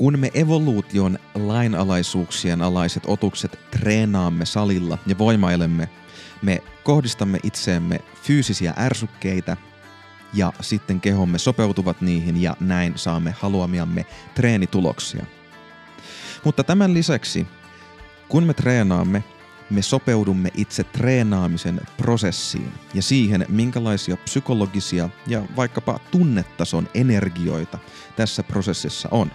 Kun me evoluution lainalaisuuksien alaiset otukset treenaamme salilla ja voimailemme, me kohdistamme itseemme fyysisiä ärsykkeitä ja sitten kehomme sopeutuvat niihin ja näin saamme haluamiamme treenituloksia. Mutta tämän lisäksi, kun me treenaamme, me sopeudumme itse treenaamisen prosessiin ja siihen, minkälaisia psykologisia ja vaikkapa tunnetason energioita tässä prosessissa on.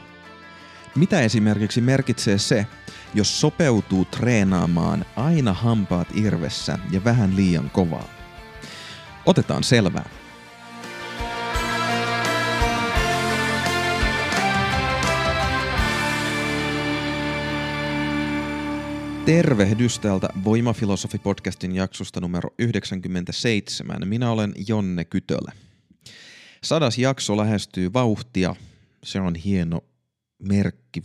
Mitä esimerkiksi merkitsee se, jos sopeutuu treenaamaan aina hampaat irvessä ja vähän liian kovaa? Otetaan selvää. Tervehdys täältä Voimafilosofi-podcastin jaksosta numero 97. Minä olen Jonne Kytölä. Sadas jakso lähestyy vauhtia. Se on hieno merkki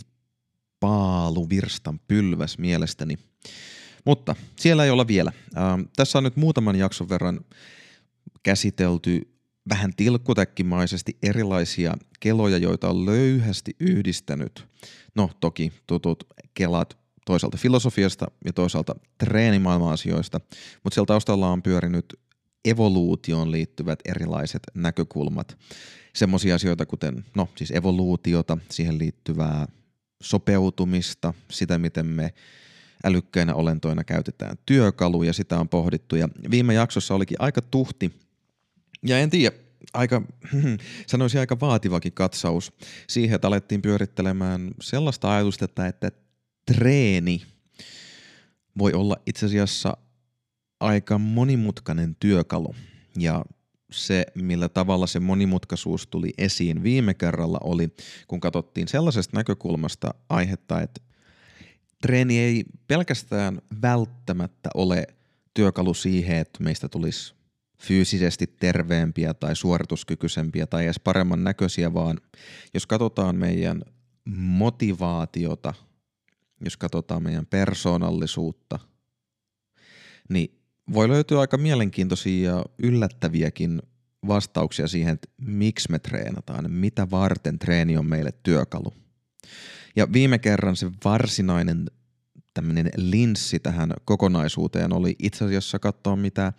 paalu virstan pylväs mielestäni. Mutta siellä ei olla vielä. Ähm, tässä on nyt muutaman jakson verran käsitelty vähän tilkkutäkkimaisesti erilaisia keloja, joita on löyhästi yhdistänyt. No toki tutut kelat toisaalta filosofiasta ja toisaalta treenimaailman asioista, mutta siellä taustalla on pyörinyt evoluutioon liittyvät erilaiset näkökulmat. Semmoisia asioita kuten, no siis evoluutiota, siihen liittyvää sopeutumista, sitä miten me älykkäinä olentoina käytetään työkaluja, sitä on pohdittu. Ja viime jaksossa olikin aika tuhti. Ja en tiedä, aika, sanoisin aika vaativakin katsaus siihen, että alettiin pyörittelemään sellaista ajatusta, että treeni voi olla itse asiassa aika monimutkainen työkalu. Ja se, millä tavalla se monimutkaisuus tuli esiin viime kerralla oli, kun katsottiin sellaisesta näkökulmasta aihetta, että treeni ei pelkästään välttämättä ole työkalu siihen, että meistä tulisi fyysisesti terveempiä tai suorituskykyisempiä tai edes paremman näköisiä, vaan jos katsotaan meidän motivaatiota – jos katsotaan meidän persoonallisuutta, niin voi löytyä aika mielenkiintoisia ja yllättäviäkin vastauksia siihen, että miksi me treenataan, mitä varten treeni on meille työkalu. Ja viime kerran se varsinainen tämmöinen linssi tähän kokonaisuuteen oli itse asiassa katsoa, mitä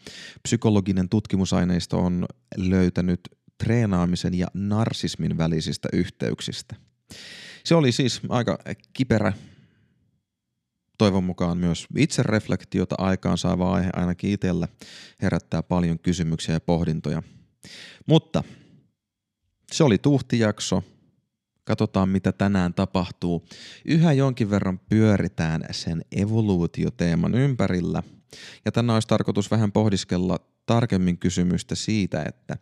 psykologinen tutkimusaineisto on löytänyt treenaamisen ja narsismin välisistä yhteyksistä. Se oli siis aika kiperä toivon mukaan myös itsereflektiota aikaan saava aihe ainakin itsellä herättää paljon kysymyksiä ja pohdintoja. Mutta se oli tuhtijakso. Katsotaan mitä tänään tapahtuu. Yhä jonkin verran pyöritään sen evoluutioteeman ympärillä. Ja tänään olisi tarkoitus vähän pohdiskella tarkemmin kysymystä siitä, että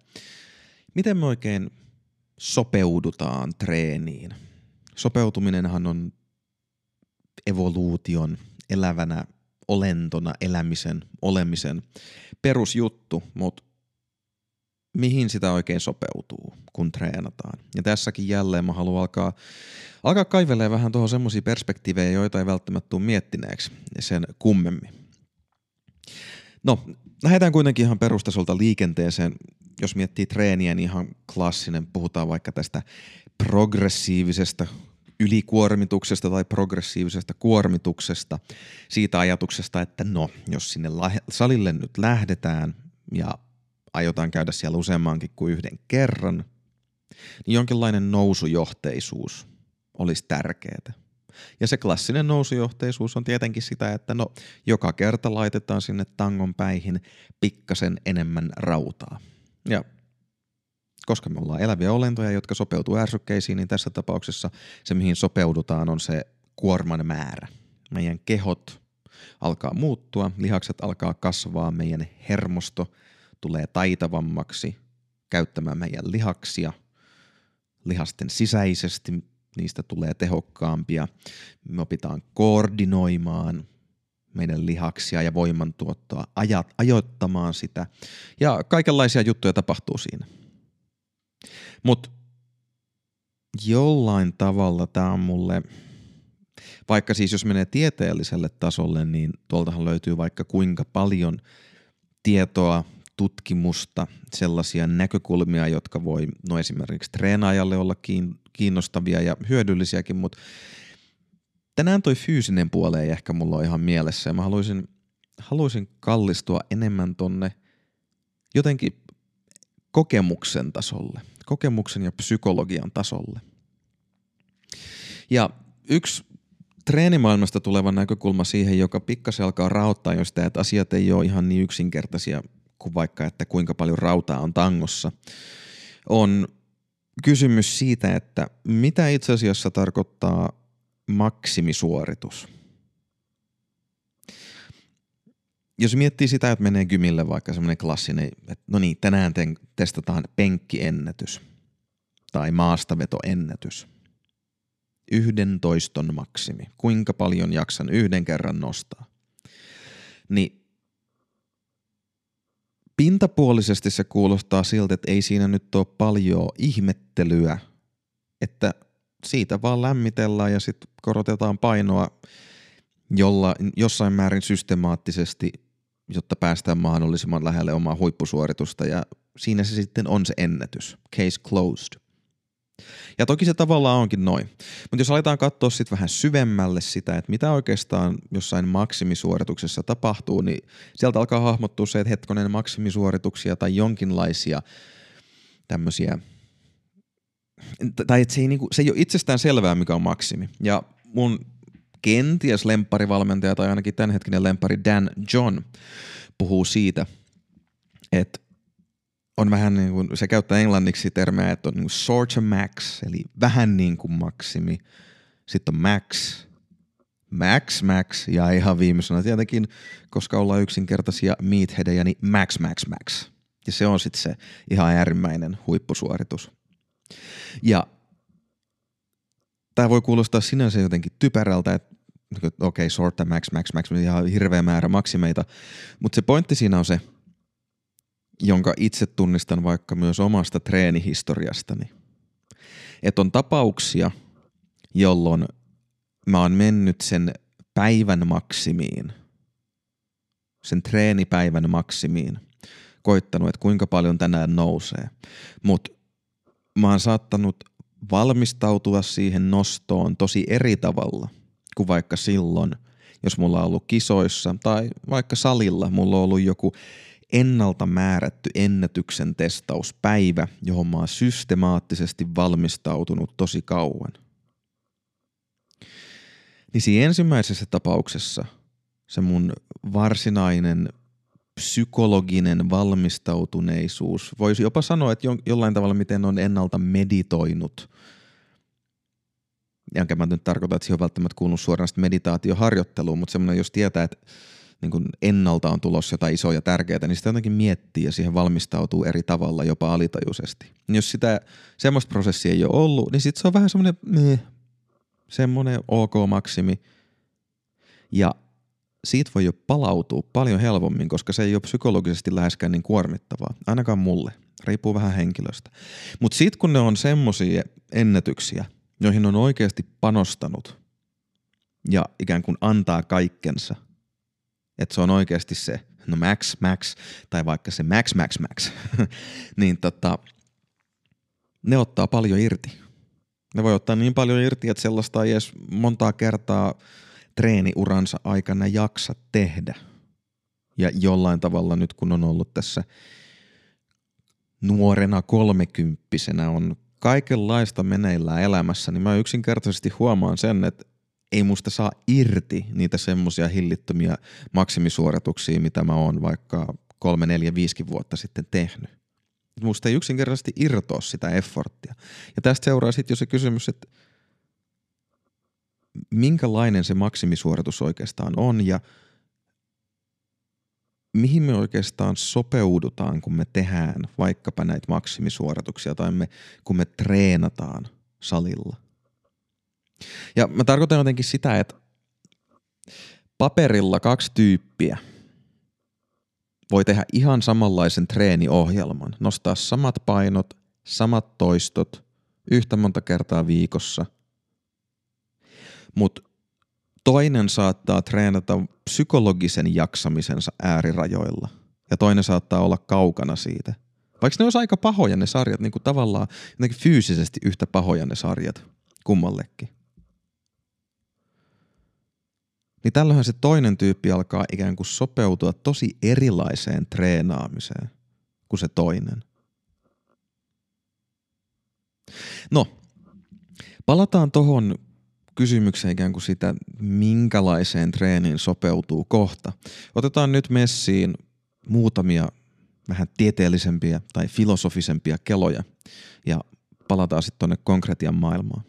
miten me oikein sopeudutaan treeniin. Sopeutuminenhan on evoluution, elävänä olentona elämisen, olemisen perusjuttu, mutta mihin sitä oikein sopeutuu, kun treenataan. Ja tässäkin jälleen mä haluan alkaa, alkaa kaivelemaan vähän tuohon semmoisia perspektiivejä, joita ei välttämättä tule miettineeksi sen kummemmin. No, lähdetään kuitenkin ihan perustasolta liikenteeseen. Jos miettii treeniä, niin ihan klassinen, puhutaan vaikka tästä progressiivisesta ylikuormituksesta tai progressiivisesta kuormituksesta, siitä ajatuksesta, että no, jos sinne salille nyt lähdetään ja aiotaan käydä siellä useammankin kuin yhden kerran, niin jonkinlainen nousujohteisuus olisi tärkeää. Ja se klassinen nousujohteisuus on tietenkin sitä, että no joka kerta laitetaan sinne tangon päihin pikkasen enemmän rautaa. Ja koska me ollaan eläviä olentoja, jotka sopeutuu ärsykkeisiin, niin tässä tapauksessa se, mihin sopeudutaan, on se kuorman määrä. Meidän kehot alkaa muuttua, lihakset alkaa kasvaa, meidän hermosto tulee taitavammaksi käyttämään meidän lihaksia lihasten sisäisesti, niistä tulee tehokkaampia. Me opitaan koordinoimaan meidän lihaksia ja voimantuottoa, ajat, ajoittamaan sitä ja kaikenlaisia juttuja tapahtuu siinä. Mutta jollain tavalla tämä on mulle, vaikka siis jos menee tieteelliselle tasolle, niin tuoltahan löytyy vaikka kuinka paljon tietoa, tutkimusta, sellaisia näkökulmia, jotka voi no esimerkiksi treenaajalle olla kiinnostavia ja hyödyllisiäkin, mutta tänään toi fyysinen puoli ei ehkä mulla ole ihan mielessä ja mä haluaisin, haluaisin kallistua enemmän tonne jotenkin kokemuksen tasolle, kokemuksen ja psykologian tasolle. Ja yksi treenimaailmasta tuleva näkökulma siihen, joka pikkasen alkaa rauttaa josta, että asiat ei ole ihan niin yksinkertaisia kuin vaikka, että kuinka paljon rautaa on tangossa, on kysymys siitä, että mitä itse asiassa tarkoittaa maksimisuoritus. Jos miettii sitä, että menee gymille vaikka semmoinen klassinen, että no niin, tänään testataan penkkiennätys tai maastavetoennätys – yhden toiston maksimi, kuinka paljon jaksan yhden kerran nostaa, niin pintapuolisesti se kuulostaa siltä, että ei siinä nyt ole paljon ihmettelyä, että siitä vaan lämmitellään ja sitten korotetaan painoa jolla, jossain määrin systemaattisesti, jotta päästään mahdollisimman lähelle omaa huippusuoritusta ja siinä se sitten on se ennätys. Case closed. Ja toki se tavallaan onkin noin. Mutta jos aletaan katsoa sitten vähän syvemmälle sitä, että mitä oikeastaan jossain maksimisuorituksessa tapahtuu, niin sieltä alkaa hahmottua se, että hetkonen maksimisuorituksia tai jonkinlaisia tämmöisiä, tai että se ei, niinku, se ei ole itsestään selvää, mikä on maksimi. Ja mun kenties lempparivalmentaja tai ainakin tämänhetkinen lemppari Dan John puhuu siitä, että on vähän niin kuin, se käyttää englanniksi termejä, että on niin kuin sort of max, eli vähän niin kuin maksimi. Sitten on max, max, max ja ihan viimeisenä tietenkin, koska ollaan yksinkertaisia meatheadejä, niin max, max, max. Ja se on sitten se ihan äärimmäinen huippusuoritus. Ja tämä voi kuulostaa sinänsä jotenkin typerältä, että okei, okay, sort of max, max, max, ihan hirveä määrä maksimeita, mutta se pointti siinä on se, jonka itse tunnistan vaikka myös omasta treenihistoriastani. Että on tapauksia, jolloin mä oon mennyt sen päivän maksimiin, sen treenipäivän maksimiin, koittanut, että kuinka paljon tänään nousee. Mutta mä oon saattanut valmistautua siihen nostoon tosi eri tavalla kuin vaikka silloin, jos mulla on ollut kisoissa tai vaikka salilla mulla on ollut joku ennalta määrätty ennätyksen testauspäivä, johon mä oon systemaattisesti valmistautunut tosi kauan. Niin siinä ensimmäisessä tapauksessa se mun varsinainen psykologinen valmistautuneisuus, voisi jopa sanoa, että jollain tavalla miten on ennalta meditoinut, enkä mä nyt tarkoita, että siihen on välttämättä kuulunut suoraan meditaatioharjoitteluun, mutta semmoinen, jos tietää, että niin kuin ennalta on tulossa jotain isoja ja tärkeää, niin sitä jotenkin miettii ja siihen valmistautuu eri tavalla, jopa alitajuisesti. Jos sitä semmoista prosessia ei ole ollut, niin sitten se on vähän semmoinen semmoinen ok-maksimi. Ja siitä voi jo palautua paljon helpommin, koska se ei ole psykologisesti läheskään niin kuormittavaa. Ainakaan mulle. Riippuu vähän henkilöstä. Mutta sitten kun ne on semmoisia ennätyksiä, joihin on oikeasti panostanut ja ikään kuin antaa kaikkensa – että se on oikeasti se, no max, max, tai vaikka se max, max, max, niin tota, ne ottaa paljon irti. Ne voi ottaa niin paljon irti, että sellaista ei edes montaa kertaa treeniuransa aikana jaksa tehdä. Ja jollain tavalla nyt kun on ollut tässä nuorena kolmekymppisenä on kaikenlaista meneillään elämässä, niin mä yksinkertaisesti huomaan sen, että ei musta saa irti niitä semmoisia hillittömiä maksimisuorituksia, mitä mä oon vaikka kolme, neljä, viisikin vuotta sitten tehnyt. Musta ei yksinkertaisesti irtoa sitä efforttia. Ja tästä seuraa sitten jo se kysymys, että minkälainen se maksimisuoritus oikeastaan on ja mihin me oikeastaan sopeudutaan, kun me tehdään vaikkapa näitä maksimisuorituksia tai me, kun me treenataan salilla – ja mä tarkoitan jotenkin sitä, että paperilla kaksi tyyppiä voi tehdä ihan samanlaisen treeniohjelman, nostaa samat painot, samat toistot, yhtä monta kertaa viikossa. Mutta toinen saattaa treenata psykologisen jaksamisensa äärirajoilla ja toinen saattaa olla kaukana siitä. Vaikka ne olisi aika pahoja ne sarjat, niin kuin tavallaan jotenkin fyysisesti yhtä pahoja ne sarjat kummallekin. Niin tällöinhän se toinen tyyppi alkaa ikään kuin sopeutua tosi erilaiseen treenaamiseen kuin se toinen. No, palataan tuohon kysymykseen ikään kuin sitä, minkälaiseen treeniin sopeutuu kohta. Otetaan nyt messiin muutamia vähän tieteellisempiä tai filosofisempia keloja ja palataan sitten tuonne konkretian maailmaan.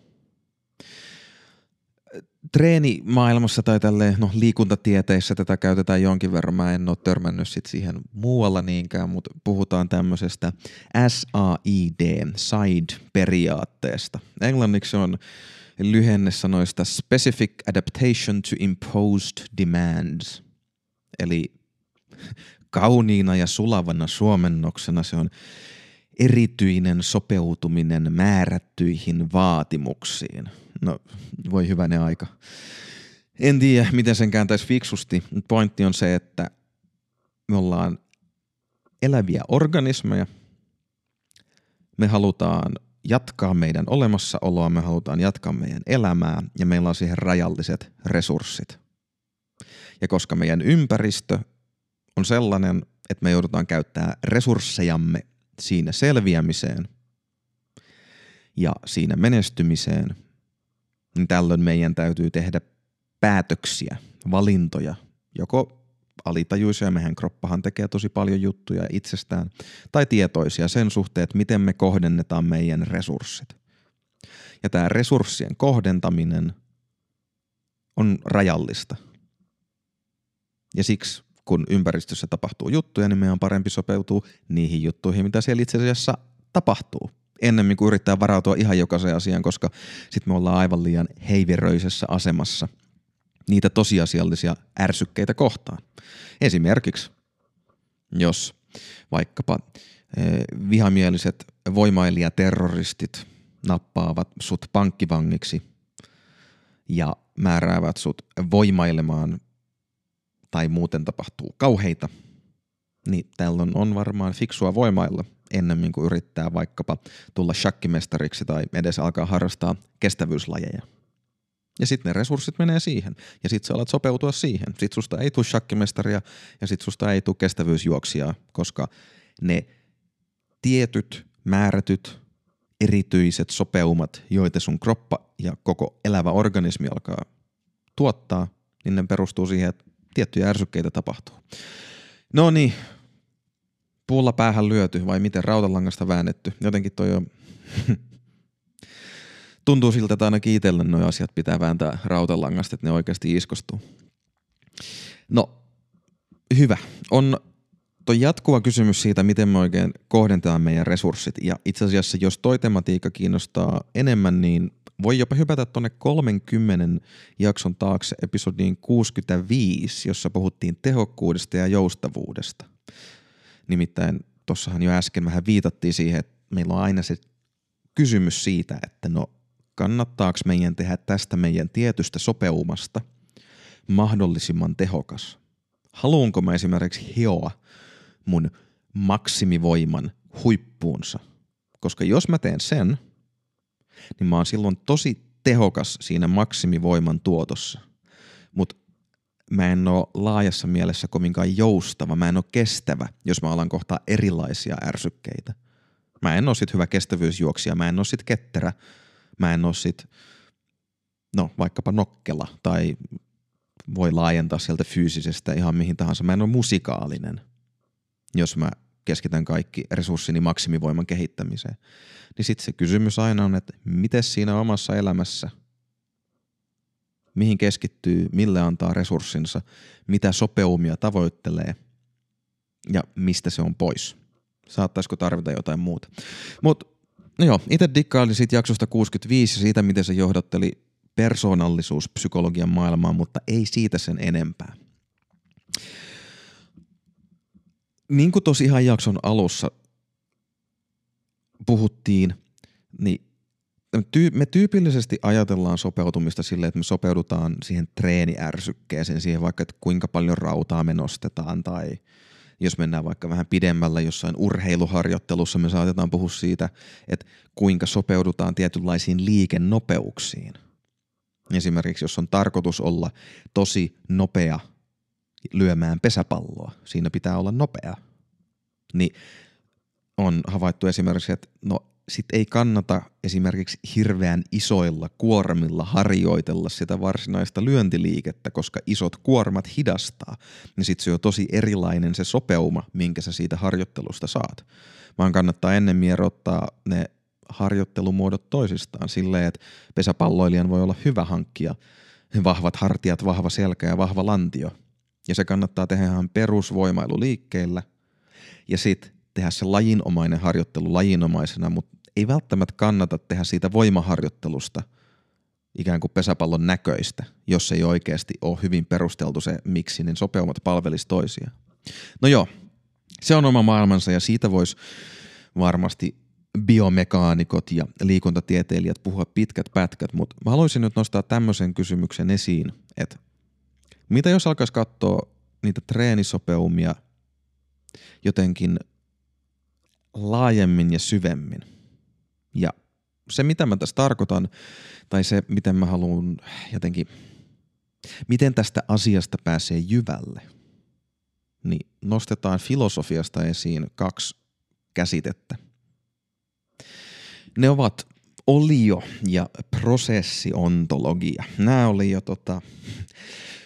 Treenimaailmassa tai tälle no, liikuntatieteissä tätä käytetään jonkin verran. Mä en ole törmännyt sit siihen muualla niinkään, mutta puhutaan tämmöisestä SAID, SIDE-periaatteesta. Englanniksi on lyhenne sanoista Specific Adaptation to Imposed Demands. Eli kauniina ja sulavana suomennoksena se on erityinen sopeutuminen määrättyihin vaatimuksiin. No, voi hyvänä aika. En tiedä, miten sen kääntäisi fiksusti. Pointti on se, että me ollaan eläviä organismeja. Me halutaan jatkaa meidän olemassaoloa, me halutaan jatkaa meidän elämää ja meillä on siihen rajalliset resurssit. Ja koska meidän ympäristö on sellainen, että me joudutaan käyttää resurssejamme siinä selviämiseen ja siinä menestymiseen, niin tällöin meidän täytyy tehdä päätöksiä, valintoja, joko alitajuisia, mehän kroppahan tekee tosi paljon juttuja itsestään, tai tietoisia sen suhteen, että miten me kohdennetaan meidän resurssit. Ja tämä resurssien kohdentaminen on rajallista. Ja siksi kun ympäristössä tapahtuu juttuja, niin meidän on parempi sopeutua niihin juttuihin, mitä siellä itse asiassa tapahtuu. Ennemmin kuin yrittää varautua ihan jokaiseen asiaan, koska sitten me ollaan aivan liian heiveröisessä asemassa niitä tosiasiallisia ärsykkeitä kohtaan. Esimerkiksi, jos vaikkapa eh, vihamieliset voimailijaterroristit nappaavat sut pankkivangiksi ja määräävät sut voimailemaan tai muuten tapahtuu kauheita, niin tällöin on varmaan fiksua voimailla ennemmin kuin yrittää vaikkapa tulla shakkimestariksi tai edes alkaa harrastaa kestävyyslajeja. Ja sitten ne resurssit menee siihen. Ja sitten sä alat sopeutua siihen. Sitten susta ei tule shakkimestaria ja sitten susta ei tule kestävyysjuoksijaa, koska ne tietyt, määrätyt, erityiset sopeumat, joita sun kroppa ja koko elävä organismi alkaa tuottaa, niin ne perustuu siihen, että tiettyjä ärsykkeitä tapahtuu. No niin, puulla päähän lyöty vai miten rautalangasta väännetty. Jotenkin toi on tuntuu siltä, että aina kiitellä nuo asiat pitää vääntää rautalangasta, että ne oikeasti iskostuu. No, hyvä. On tuo jatkuva kysymys siitä, miten me oikein kohdentaan meidän resurssit. Ja itse asiassa, jos toi tematiikka kiinnostaa enemmän, niin voi jopa hypätä tuonne 30 jakson taakse episodiin 65, jossa puhuttiin tehokkuudesta ja joustavuudesta. Nimittäin tuossahan jo äsken vähän viitattiin siihen, että meillä on aina se kysymys siitä, että no kannattaako meidän tehdä tästä meidän tietystä sopeumasta mahdollisimman tehokas. Haluanko mä esimerkiksi hioa mun maksimivoiman huippuunsa? Koska jos mä teen sen – niin mä oon silloin tosi tehokas siinä maksimivoiman tuotossa. Mutta mä en oo laajassa mielessä kovinkaan joustava, mä en oo kestävä, jos mä alan kohtaa erilaisia ärsykkeitä. Mä en oo sit hyvä kestävyysjuoksija, mä en oo sit ketterä, mä en oo sit, no vaikkapa nokkela tai voi laajentaa sieltä fyysisestä ihan mihin tahansa. Mä en ole musikaalinen, jos mä keskitän kaikki resurssini maksimivoiman kehittämiseen. Niin sitten se kysymys aina on, että miten siinä omassa elämässä, mihin keskittyy, mille antaa resurssinsa, mitä sopeumia tavoittelee ja mistä se on pois. Saattaisiko tarvita jotain muuta. Mutta no joo, itse dikkailin siitä jaksosta 65 ja siitä, miten se johdatteli persoonallisuuspsykologian maailmaan, mutta ei siitä sen enempää. Niin kuin tosi ihan jakson alussa puhuttiin, niin me tyypillisesti ajatellaan sopeutumista sille, että me sopeudutaan siihen treeniärsykkeeseen, siihen vaikka, että kuinka paljon rautaa me nostetaan tai Jos mennään vaikka vähän pidemmällä jossain urheiluharjoittelussa, me saatetaan puhua siitä, että kuinka sopeudutaan tietynlaisiin liikennopeuksiin. Esimerkiksi jos on tarkoitus olla tosi nopea lyömään pesäpalloa, siinä pitää olla nopea. Niin on havaittu esimerkiksi, että no sit ei kannata esimerkiksi hirveän isoilla kuormilla harjoitella sitä varsinaista lyöntiliikettä, koska isot kuormat hidastaa, niin sit se on tosi erilainen se sopeuma, minkä sä siitä harjoittelusta saat. Vaan kannattaa ennen erottaa ne harjoittelumuodot toisistaan silleen, että pesäpalloilijan voi olla hyvä hankkia vahvat hartiat, vahva selkä ja vahva lantio. Ja se kannattaa tehdä ihan perusvoimailuliikkeellä. Ja sitten tehdä se lajinomainen harjoittelu lajinomaisena, mutta ei välttämättä kannata tehdä siitä voimaharjoittelusta ikään kuin pesäpallon näköistä, jos ei oikeasti ole hyvin perusteltu se, miksi niin sopeumat palvelisi toisia. No joo, se on oma maailmansa ja siitä voisi varmasti biomekaanikot ja liikuntatieteilijät puhua pitkät pätkät, mutta mä haluaisin nyt nostaa tämmöisen kysymyksen esiin, että mitä jos alkaisi katsoa niitä treenisopeumia jotenkin laajemmin ja syvemmin. Ja se, mitä mä tässä tarkoitan, tai se, miten mä haluan jotenkin, miten tästä asiasta pääsee jyvälle, niin nostetaan filosofiasta esiin kaksi käsitettä. Ne ovat olio- ja prosessiontologia. Nämä oli jo tota,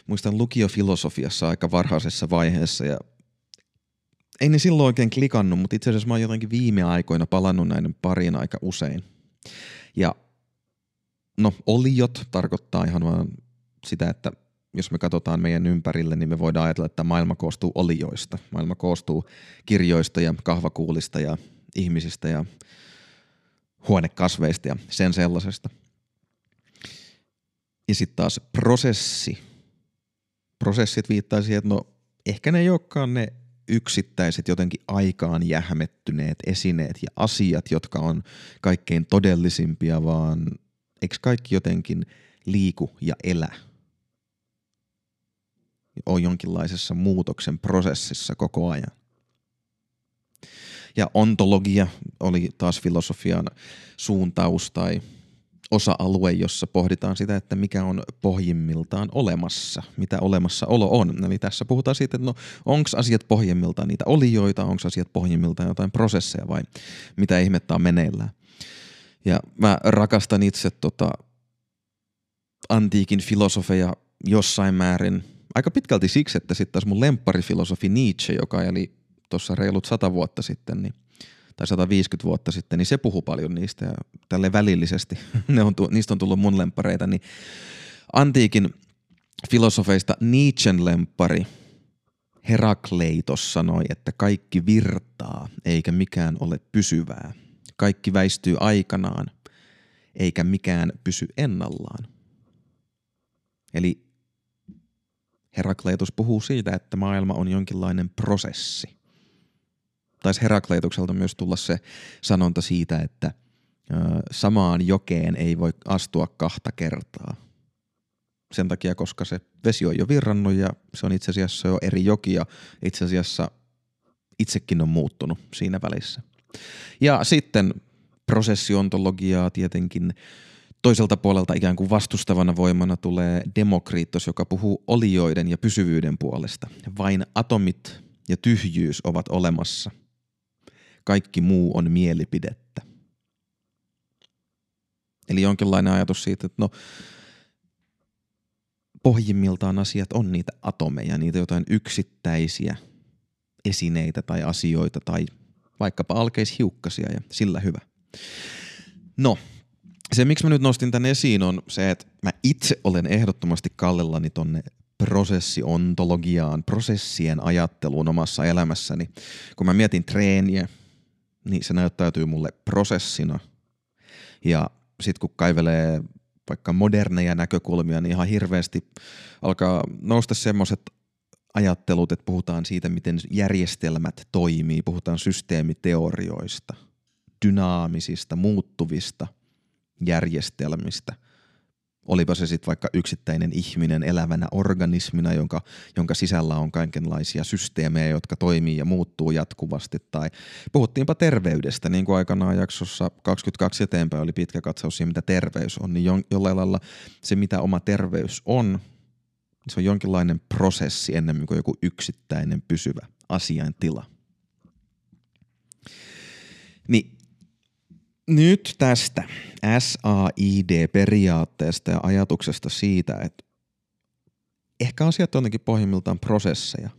muistan lukiofilosofiassa aika varhaisessa vaiheessa ja ei ne silloin oikein klikannut, mutta itse asiassa mä oon jotenkin viime aikoina palannut näiden pariin aika usein. Ja no oliot tarkoittaa ihan vaan sitä, että jos me katsotaan meidän ympärille, niin me voidaan ajatella, että maailma koostuu olioista. Maailma koostuu kirjoista ja kahvakuulista ja ihmisistä ja huonekasveista ja sen sellaisesta. Ja sitten taas prosessi. Prosessit viittaa siihen, että no ehkä ne ei olekaan ne yksittäiset jotenkin aikaan jähmettyneet esineet ja asiat, jotka on kaikkein todellisimpia, vaan eikö kaikki jotenkin liiku ja elä? On jonkinlaisessa muutoksen prosessissa koko ajan. Ja ontologia oli taas filosofian suuntaus tai osa-alue, jossa pohditaan sitä, että mikä on pohjimmiltaan olemassa, mitä olemassaolo on. Eli tässä puhutaan siitä, että no onko asiat pohjimmiltaan niitä olioita, onko asiat pohjimmiltaan jotain prosesseja vai mitä ihmettä on meneillään. Ja mä rakastan itse tota antiikin filosofeja jossain määrin, aika pitkälti siksi, että sitten taas mun lempparifilosofi Nietzsche, joka eli tuossa reilut sata vuotta sitten, niin tai 150 vuotta sitten, niin se puhuu paljon niistä ja tälle välillisesti, ne on, niistä on tullut mun lempareita, niin antiikin filosofeista Nietzschen lempari Herakleitos sanoi, että kaikki virtaa eikä mikään ole pysyvää. Kaikki väistyy aikanaan eikä mikään pysy ennallaan. Eli Herakleitos puhuu siitä, että maailma on jonkinlainen prosessi taisi Herakleitukselta myös tulla se sanonta siitä, että samaan jokeen ei voi astua kahta kertaa. Sen takia, koska se vesi on jo virrannut ja se on itse asiassa jo eri joki ja itse asiassa itsekin on muuttunut siinä välissä. Ja sitten prosessiontologiaa tietenkin toiselta puolelta ikään kuin vastustavana voimana tulee Demokriitos, joka puhuu olioiden ja pysyvyyden puolesta. Vain atomit ja tyhjyys ovat olemassa – kaikki muu on mielipidettä. Eli jonkinlainen ajatus siitä, että no pohjimmiltaan asiat on niitä atomeja, niitä jotain yksittäisiä esineitä tai asioita tai vaikkapa alkeishiukkasia ja sillä hyvä. No, se miksi mä nyt nostin tän esiin on se, että mä itse olen ehdottomasti kallellani tonne prosessiontologiaan, prosessien ajatteluun omassa elämässäni. Kun mä mietin treeniä, niin se näyttäytyy mulle prosessina. Ja sitten kun kaivelee vaikka moderneja näkökulmia, niin ihan hirveästi alkaa nousta semmoiset ajattelut, että puhutaan siitä, miten järjestelmät toimii, puhutaan systeemiteorioista, dynaamisista, muuttuvista järjestelmistä, Olipa se sitten vaikka yksittäinen ihminen elävänä organismina, jonka, jonka sisällä on kaikenlaisia systeemejä, jotka toimii ja muuttuu jatkuvasti. Tai puhuttiinpa terveydestä, niin kuin aikanaan jaksossa 22 eteenpäin oli pitkä katsaus siihen, mitä terveys on. Niin jollain lailla se, mitä oma terveys on, se on jonkinlainen prosessi ennen kuin joku yksittäinen pysyvä asiaintila. Niin nyt tästä SAID-periaatteesta ja ajatuksesta siitä, että ehkä asiat on jotenkin pohjimmiltaan prosesseja.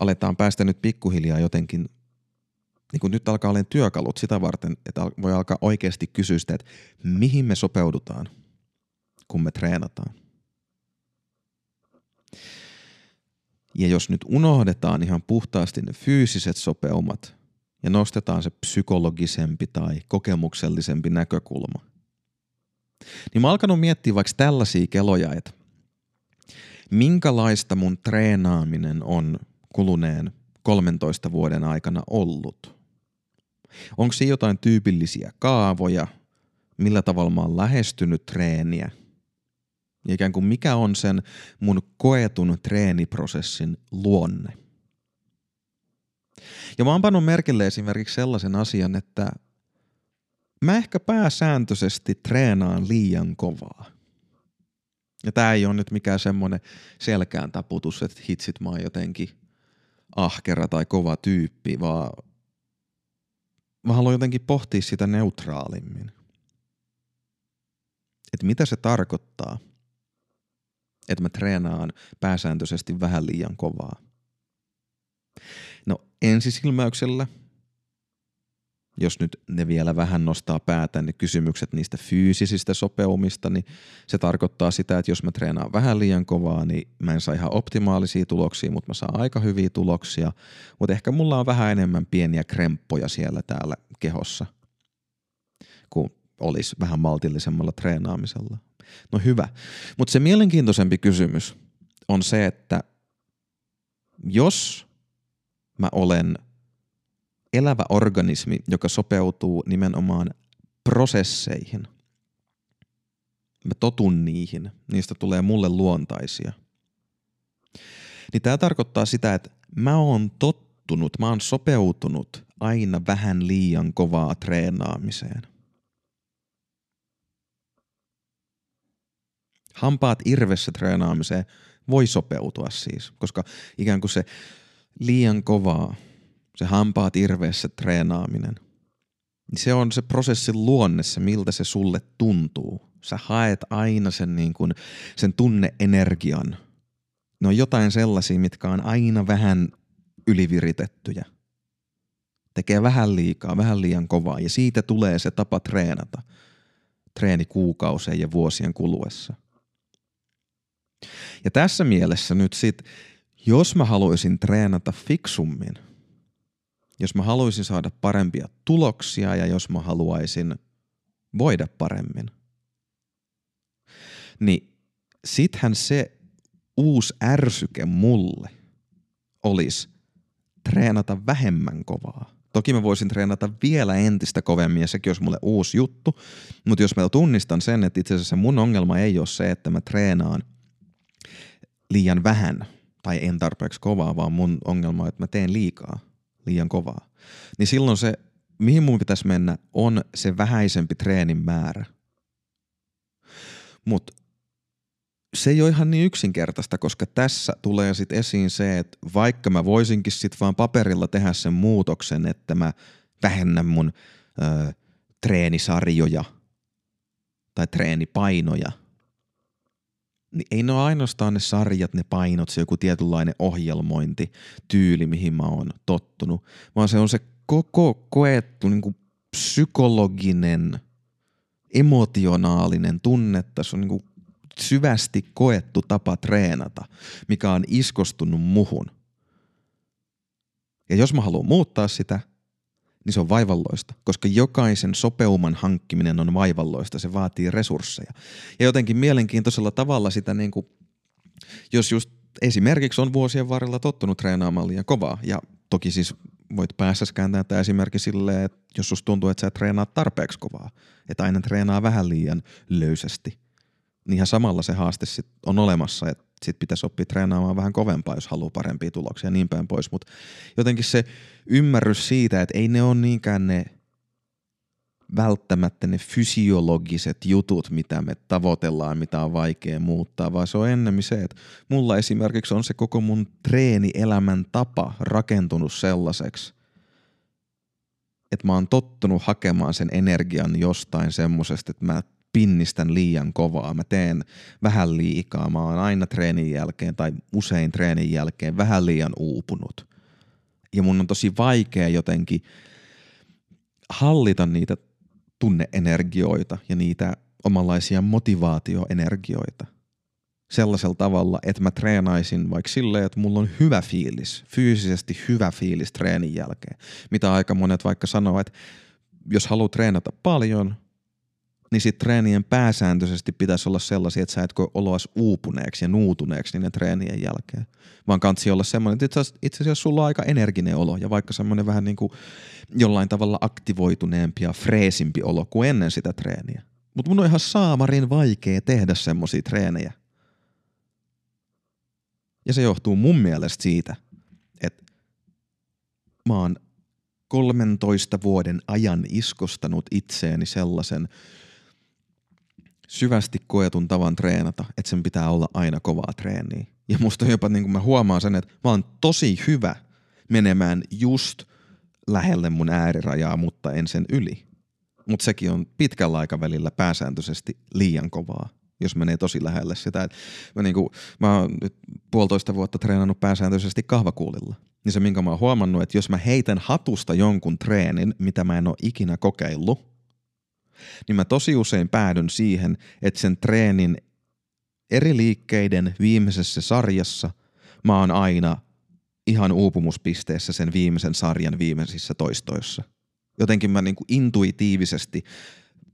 Aletaan päästä nyt pikkuhiljaa jotenkin, niin kuin nyt alkaa olla työkalut sitä varten, että voi alkaa oikeasti kysyä sitä, että mihin me sopeudutaan, kun me treenataan. Ja jos nyt unohdetaan ihan puhtaasti ne fyysiset sopeumat – ja nostetaan se psykologisempi tai kokemuksellisempi näkökulma. Niin mä oon alkanut miettiä vaikka tällaisia keloja, että minkälaista mun treenaaminen on kuluneen 13 vuoden aikana ollut. Onko se jotain tyypillisiä kaavoja, millä tavalla mä oon lähestynyt treeniä ja ikään kuin mikä on sen mun koetun treeniprosessin luonne. Ja mä oon pannut merkille esimerkiksi sellaisen asian, että mä ehkä pääsääntöisesti treenaan liian kovaa. Ja tää ei ole nyt mikään semmonen selkään taputus, että hitsit mä oon jotenkin ahkera tai kova tyyppi, vaan mä haluan jotenkin pohtia sitä neutraalimmin. Että mitä se tarkoittaa, että mä treenaan pääsääntöisesti vähän liian kovaa. No ensisilmäyksellä, jos nyt ne vielä vähän nostaa päätä, niin kysymykset niistä fyysisistä sopeumista, niin se tarkoittaa sitä, että jos mä treenaan vähän liian kovaa, niin mä en saa ihan optimaalisia tuloksia, mutta mä saan aika hyviä tuloksia. Mutta ehkä mulla on vähän enemmän pieniä kremppoja siellä täällä kehossa, kuin olisi vähän maltillisemmalla treenaamisella. No hyvä. Mutta se mielenkiintoisempi kysymys on se, että jos mä olen elävä organismi, joka sopeutuu nimenomaan prosesseihin. Mä totun niihin, niistä tulee mulle luontaisia. Niin tämä tarkoittaa sitä, että mä oon tottunut, mä oon sopeutunut aina vähän liian kovaa treenaamiseen. Hampaat irvessä treenaamiseen voi sopeutua siis, koska ikään kuin se liian kovaa, se hampaat irveessä treenaaminen, niin se on se prosessin luonne, se miltä se sulle tuntuu. Sä haet aina sen, niin kuin, sen tunneenergian. Ne on jotain sellaisia, mitkä on aina vähän yliviritettyjä. Tekee vähän liikaa, vähän liian kovaa ja siitä tulee se tapa treenata. Treeni kuukausien ja vuosien kuluessa. Ja tässä mielessä nyt sitten jos mä haluaisin treenata fiksummin, jos mä haluaisin saada parempia tuloksia ja jos mä haluaisin voida paremmin, niin sittenhän se uusi ärsyke mulle olisi treenata vähemmän kovaa. Toki mä voisin treenata vielä entistä kovemmin ja sekin olisi mulle uusi juttu, mutta jos mä tunnistan sen, että itse asiassa mun ongelma ei ole se, että mä treenaan liian vähän – tai en tarpeeksi kovaa, vaan mun ongelma on, että mä teen liikaa, liian kovaa. Niin silloin se, mihin mun pitäisi mennä, on se vähäisempi treenin määrä. Mutta se ei ole ihan niin yksinkertaista, koska tässä tulee sitten esiin se, että vaikka mä voisinkin sitten vaan paperilla tehdä sen muutoksen, että mä vähennän mun ö, treenisarjoja tai treenipainoja, niin ei ne ole ainoastaan ne sarjat, ne painot, se joku tietynlainen ohjelmointi, tyyli, mihin mä oon tottunut, vaan se on se koko koettu niin kuin psykologinen, emotionaalinen tunnetta, se on niin kuin syvästi koettu tapa treenata, mikä on iskostunut muhun. Ja jos mä haluan muuttaa sitä, niin se on vaivalloista, koska jokaisen sopeuman hankkiminen on vaivalloista, se vaatii resursseja. Ja jotenkin mielenkiintoisella tavalla sitä niin kuin, jos just esimerkiksi on vuosien varrella tottunut treenaamaan liian kovaa, ja toki siis voit päässä kääntää tämä esimerkki silleen, että jos susta tuntuu, että sä treenaat tarpeeksi kovaa, että aina treenaa vähän liian löysästi, niin ihan samalla se haaste sit on olemassa, että sit pitäisi oppia treenaamaan vähän kovempaa, jos haluaa parempia tuloksia ja niin päin pois. Mutta jotenkin se ymmärrys siitä, että ei ne ole niinkään ne välttämättä ne fysiologiset jutut, mitä me tavoitellaan, mitä on vaikea muuttaa, vaan se on ennemmin se, että mulla esimerkiksi on se koko mun treenielämän tapa rakentunut sellaiseksi, että mä oon tottunut hakemaan sen energian jostain semmosesta, että mä pinnistän liian kovaa, mä teen vähän liikaa, mä oon aina treenin jälkeen tai usein treenin jälkeen vähän liian uupunut. Ja mun on tosi vaikea jotenkin hallita niitä tunneenergioita ja niitä omanlaisia motivaatioenergioita sellaisella tavalla, että mä treenaisin vaikka silleen, että mulla on hyvä fiilis, fyysisesti hyvä fiilis treenin jälkeen. Mitä aika monet vaikka sanoo, että jos haluat treenata paljon, niin sit treenien pääsääntöisesti pitäisi olla sellaisia, että sä et koe oloas uupuneeksi ja nuutuneeksi niiden treenien jälkeen. Vaan kansi olla semmoinen, että itse asiassa sulla on aika energinen olo ja vaikka semmoinen vähän niin kuin jollain tavalla aktivoituneempi ja freesimpi olo kuin ennen sitä treeniä. Mutta mun on ihan saamarin vaikea tehdä semmoisia treenejä. Ja se johtuu mun mielestä siitä, että mä oon 13 vuoden ajan iskostanut itseeni sellaisen syvästi koetun tavan treenata, että sen pitää olla aina kovaa treeniä. Ja musta jopa niin kuin mä huomaan sen, että mä oon tosi hyvä menemään just lähelle mun äärirajaa, mutta en sen yli. Mutta sekin on pitkällä aikavälillä pääsääntöisesti liian kovaa, jos menee tosi lähelle sitä. Et mä, niinku, mä oon nyt puolitoista vuotta treenannut pääsääntöisesti kahvakuulilla. Niin se, minkä mä oon huomannut, että jos mä heitän hatusta jonkun treenin, mitä mä en ole ikinä kokeillut, niin mä tosi usein päädyn siihen, että sen treenin eri liikkeiden viimeisessä sarjassa mä oon aina ihan uupumuspisteessä sen viimeisen sarjan viimeisissä toistoissa. Jotenkin mä niinku intuitiivisesti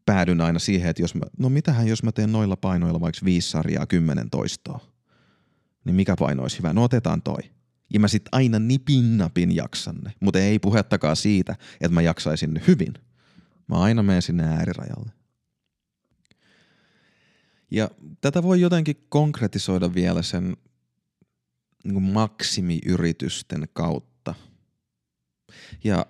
päädyn aina siihen, että jos mä, no mitähän jos mä teen noilla painoilla vaikka viisi sarjaa kymmenen toistoa, niin mikä paino olisi hyvä? No otetaan toi. Ja mä sit aina nipin napin jaksan ne, mutta ei puhettakaan siitä, että mä jaksaisin hyvin – Mä aina menen sinne äärirajalle. Ja tätä voi jotenkin konkretisoida vielä sen niin maksimiyritysten kautta. Ja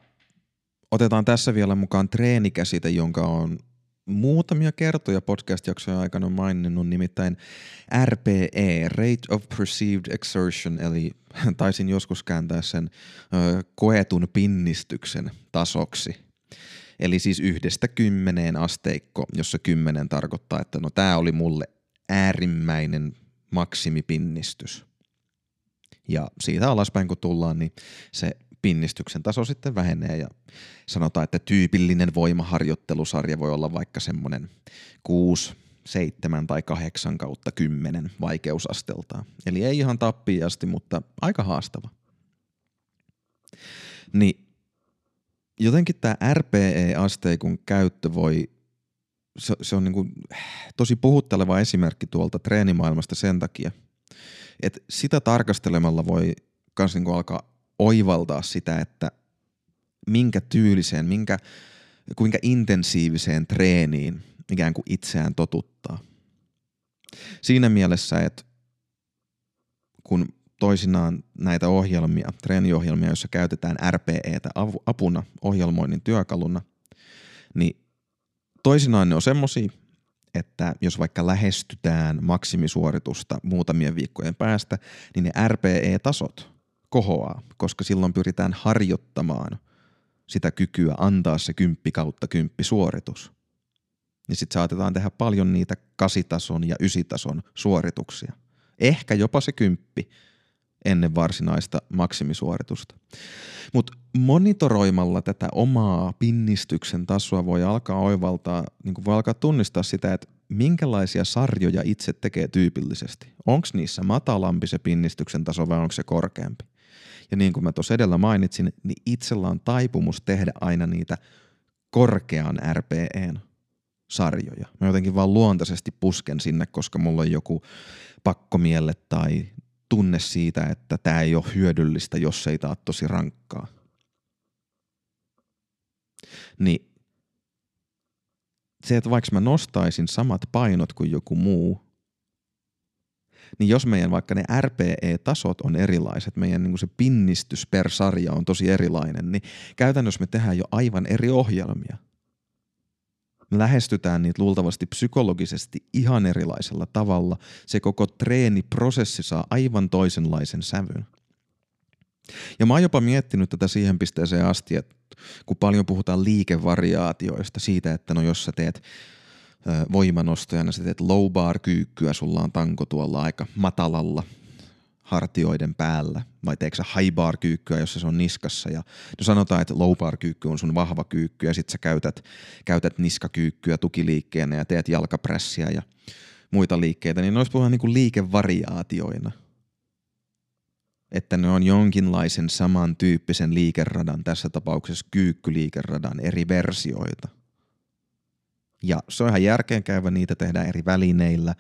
otetaan tässä vielä mukaan treenikäsite, jonka on muutamia kertoja podcast-jaksojen aikana maininnut, nimittäin RPE, Rate of Perceived Exertion, eli taisin joskus kääntää sen ö, koetun pinnistyksen tasoksi. Eli siis yhdestä kymmeneen asteikko, jossa kymmenen tarkoittaa, että no tämä oli mulle äärimmäinen maksimipinnistys. Ja siitä alaspäin kun tullaan, niin se pinnistyksen taso sitten vähenee ja sanotaan, että tyypillinen voimaharjoittelusarja voi olla vaikka semmoinen 6, 7 tai 8 kautta 10 vaikeusasteltaan. Eli ei ihan tappiasti, mutta aika haastava. Niin jotenkin tämä RPE-asteikon käyttö voi, se, se on niinku tosi puhutteleva esimerkki tuolta treenimaailmasta sen takia, että sitä tarkastelemalla voi myös niinku alkaa oivaltaa sitä, että minkä tyyliseen, minkä, kuinka intensiiviseen treeniin ikään kuin itseään totuttaa. Siinä mielessä, että kun toisinaan näitä ohjelmia, treeniohjelmia, joissa käytetään RPEtä apuna ohjelmoinnin työkaluna, niin toisinaan ne on semmosia, että jos vaikka lähestytään maksimisuoritusta muutamien viikkojen päästä, niin ne RPE-tasot kohoaa, koska silloin pyritään harjoittamaan sitä kykyä antaa se kymppi kautta kymppi suoritus. Niin sitten saatetaan tehdä paljon niitä kasitason ja ysitason suorituksia. Ehkä jopa se kymppi, ennen varsinaista maksimisuoritusta. Mutta monitoroimalla tätä omaa pinnistyksen tasoa voi alkaa oivaltaa, niin voi alkaa tunnistaa sitä, että minkälaisia sarjoja itse tekee tyypillisesti. Onko niissä matalampi se pinnistyksen taso vai onko se korkeampi? Ja niin kuin mä tuossa edellä mainitsin, niin itsellä on taipumus tehdä aina niitä korkean RPEn sarjoja. Mä jotenkin vaan luontaisesti pusken sinne, koska mulla on joku pakkomielle tai tunne siitä, että tämä ei ole hyödyllistä, jos ei tämä tosi rankkaa. niin se, että vaikka mä nostaisin samat painot kuin joku muu, niin jos meidän vaikka ne RPE-tasot on erilaiset, meidän niin se pinnistys per sarja on tosi erilainen, niin käytännössä me tehdään jo aivan eri ohjelmia. Lähestytään niitä luultavasti psykologisesti ihan erilaisella tavalla. Se koko treeniprosessi saa aivan toisenlaisen sävyn. Ja mä oon jopa miettinyt tätä siihen pisteeseen asti, että kun paljon puhutaan liikevariaatioista, siitä, että no jos sä teet voimanostojana, sä teet low bar kyykkyä, sulla on tanko tuolla aika matalalla hartioiden päällä, vai teekö sä high bar kyykkyä, jos se on niskassa. Ja no sanotaan, että low bar kyykky on sun vahva kyykky, ja sit sä käytät, käytät niskakyykkyä tukiliikkeenä ja teet jalkaprässiä ja muita liikkeitä, niin noissa puhutaan niinku liikevariaatioina – että ne on jonkinlaisen samantyyppisen liikeradan, tässä tapauksessa kyykkyliikeradan eri versioita. Ja se on ihan järkeenkäyvä, niitä tehdään eri välineillä,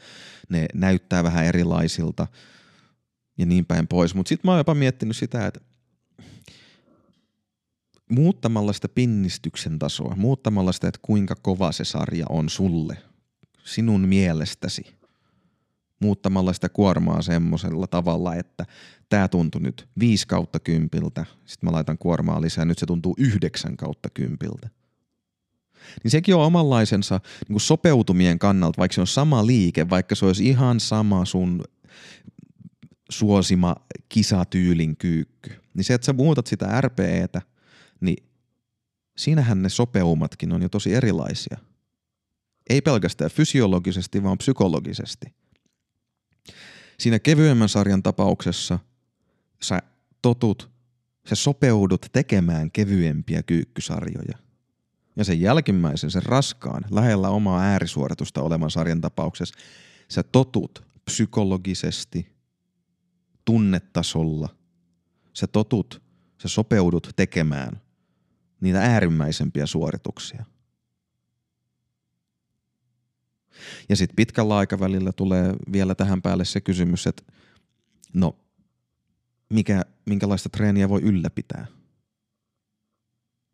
ne näyttää vähän erilaisilta ja niin päin pois. Mutta sitten mä oon jopa miettinyt sitä, että muuttamalla sitä pinnistyksen tasoa, muuttamalla sitä, että kuinka kova se sarja on sulle, sinun mielestäsi – muuttamalla sitä kuormaa semmoisella tavalla, että tämä tuntui nyt 5 kautta kympiltä, sitten mä laitan kuormaa lisää, nyt se tuntuu 9 kautta kympiltä. Niin sekin on omanlaisensa niin sopeutumien kannalta, vaikka se on sama liike, vaikka se olisi ihan sama sun suosima kisatyylin kyykky. Niin se, että sä muutat sitä RPEtä, niin siinähän ne sopeumatkin on jo tosi erilaisia. Ei pelkästään fysiologisesti, vaan psykologisesti – Siinä kevyemmän sarjan tapauksessa sä totut, sä sopeudut tekemään kevyempiä kyykkysarjoja. Ja sen jälkimmäisen, sen raskaan, lähellä omaa äärisuoritusta olevan sarjan tapauksessa, sä totut psykologisesti, tunnetasolla, sä totut, sä sopeudut tekemään niitä äärimmäisempiä suorituksia – ja sitten pitkällä aikavälillä tulee vielä tähän päälle se kysymys, että no, mikä, minkälaista treeniä voi ylläpitää.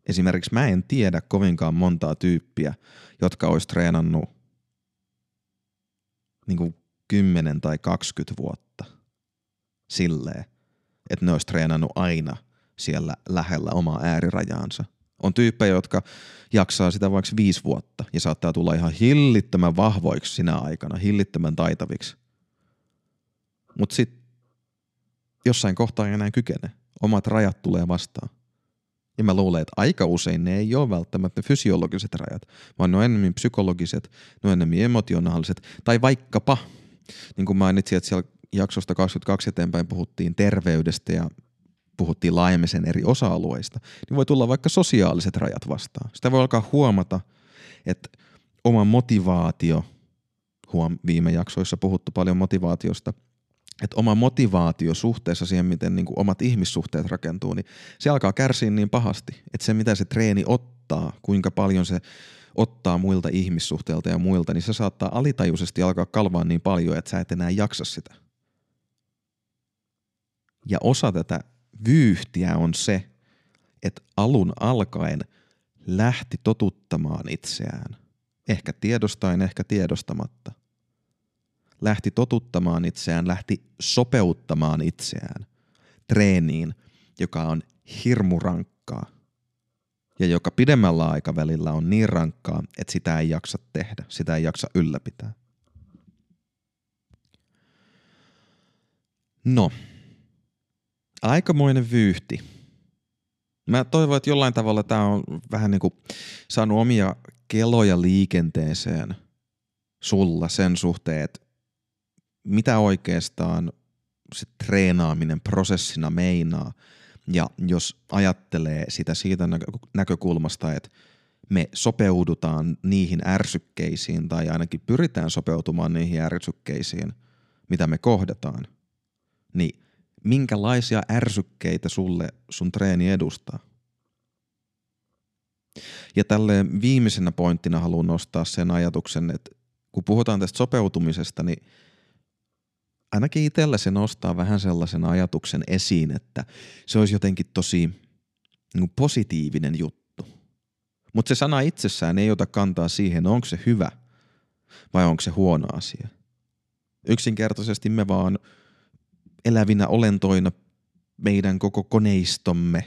Esimerkiksi mä en tiedä kovinkaan montaa tyyppiä, jotka olisi treenannut niin kuin 10 tai 20 vuotta silleen, että ne olisi treenannut aina siellä lähellä omaa äärirajaansa. On tyyppejä, jotka jaksaa sitä vaikka viisi vuotta ja saattaa tulla ihan hillittömän vahvoiksi sinä aikana, hillittömän taitaviksi. Mutta sitten jossain kohtaa ei enää kykene. Omat rajat tulee vastaan. Ja mä luulen, että aika usein ne ei ole välttämättä fysiologiset rajat, vaan ne on enemmän psykologiset, ne on enemmän emotionaaliset, tai vaikkapa, niin kuin mainitsin, että siellä jaksosta 22 eteenpäin puhuttiin terveydestä ja puhuttiin laajemmin sen eri osa-alueista, niin voi tulla vaikka sosiaaliset rajat vastaan. Sitä voi alkaa huomata, että oma motivaatio, huom, viime jaksoissa puhuttu paljon motivaatiosta, että oma motivaatio suhteessa siihen, miten niin kuin omat ihmissuhteet rakentuu, niin se alkaa kärsiä niin pahasti, että se mitä se treeni ottaa, kuinka paljon se ottaa muilta ihmissuhteilta ja muilta, niin se saattaa alitajuisesti alkaa kalvaa niin paljon, että sä et enää jaksa sitä. Ja osa tätä vyyhtiä on se, että alun alkaen lähti totuttamaan itseään. Ehkä tiedostaen, ehkä tiedostamatta. Lähti totuttamaan itseään, lähti sopeuttamaan itseään treeniin, joka on hirmu rankkaa ja joka pidemmällä aikavälillä on niin rankkaa, että sitä ei jaksa tehdä, sitä ei jaksa ylläpitää. No, aikamoinen vyyhti. Mä toivon, että jollain tavalla tämä on vähän niin kuin saanut omia keloja liikenteeseen sulla sen suhteen, että mitä oikeastaan se treenaaminen prosessina meinaa. Ja jos ajattelee sitä siitä näkökulmasta, että me sopeudutaan niihin ärsykkeisiin tai ainakin pyritään sopeutumaan niihin ärsykkeisiin, mitä me kohdataan, niin minkälaisia ärsykkeitä sulle sun treeni edustaa. Ja tälle viimeisenä pointtina haluan nostaa sen ajatuksen, että kun puhutaan tästä sopeutumisesta, niin ainakin itsellä se nostaa vähän sellaisen ajatuksen esiin, että se olisi jotenkin tosi niin positiivinen juttu. Mutta se sana itsessään ei ota kantaa siihen, onko se hyvä vai onko se huono asia. Yksinkertaisesti me vaan elävinä olentoina meidän koko koneistomme,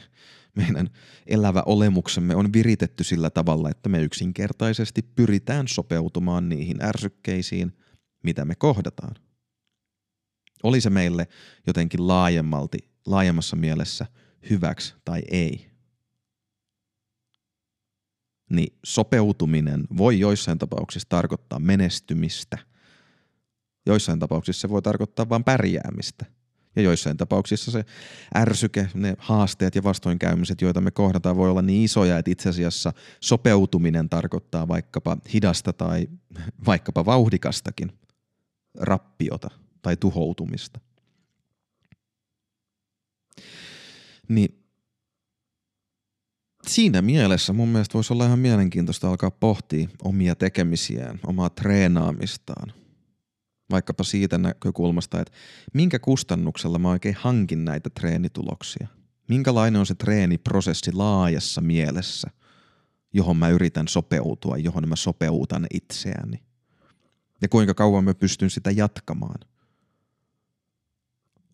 meidän elävä olemuksemme on viritetty sillä tavalla, että me yksinkertaisesti pyritään sopeutumaan niihin ärsykkeisiin, mitä me kohdataan. Oli se meille jotenkin laajemmalti, laajemmassa mielessä hyväksi tai ei. Niin sopeutuminen voi joissain tapauksissa tarkoittaa menestymistä. Joissain tapauksissa se voi tarkoittaa vain pärjäämistä. Ja joissain tapauksissa se ärsyke, ne haasteet ja vastoinkäymiset, joita me kohdataan, voi olla niin isoja, että itse asiassa sopeutuminen tarkoittaa vaikkapa hidasta tai vaikkapa vauhdikastakin rappiota tai tuhoutumista. Niin siinä mielessä mun mielestä voisi olla ihan mielenkiintoista alkaa pohtia omia tekemisiään, omaa treenaamistaan. Vaikkapa siitä näkökulmasta, että minkä kustannuksella mä oikein hankin näitä treenituloksia. Minkälainen on se treeniprosessi laajassa mielessä, johon mä yritän sopeutua, johon mä sopeutan itseäni. Ja kuinka kauan mä pystyn sitä jatkamaan.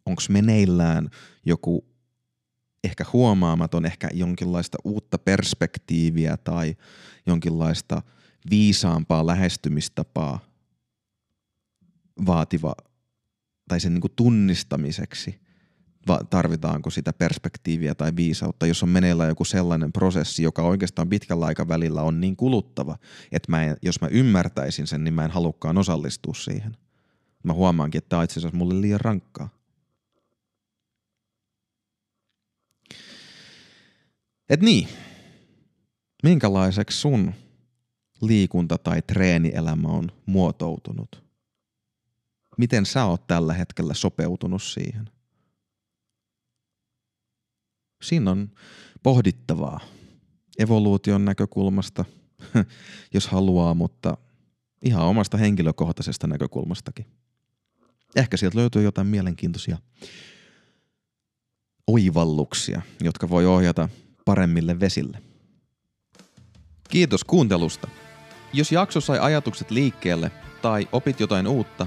Onko meneillään joku ehkä huomaamaton, ehkä jonkinlaista uutta perspektiiviä tai jonkinlaista viisaampaa lähestymistapaa vaativa tai sen niin tunnistamiseksi tarvitaanko sitä perspektiiviä tai viisautta, jos on meneillään joku sellainen prosessi, joka oikeastaan pitkällä aikavälillä on niin kuluttava, että mä en, jos mä ymmärtäisin sen, niin mä en halukkaan osallistua siihen. Mä huomaankin, että tämä on itse asiassa mulle liian rankkaa. Et niin, minkälaiseksi sun liikunta- tai treenielämä on muotoutunut? Miten sä oot tällä hetkellä sopeutunut siihen? Siinä on pohdittavaa evoluution näkökulmasta, jos haluaa, mutta ihan omasta henkilökohtaisesta näkökulmastakin. Ehkä sieltä löytyy jotain mielenkiintoisia oivalluksia, jotka voi ohjata paremmille vesille. Kiitos kuuntelusta. Jos jakso sai ajatukset liikkeelle tai opit jotain uutta,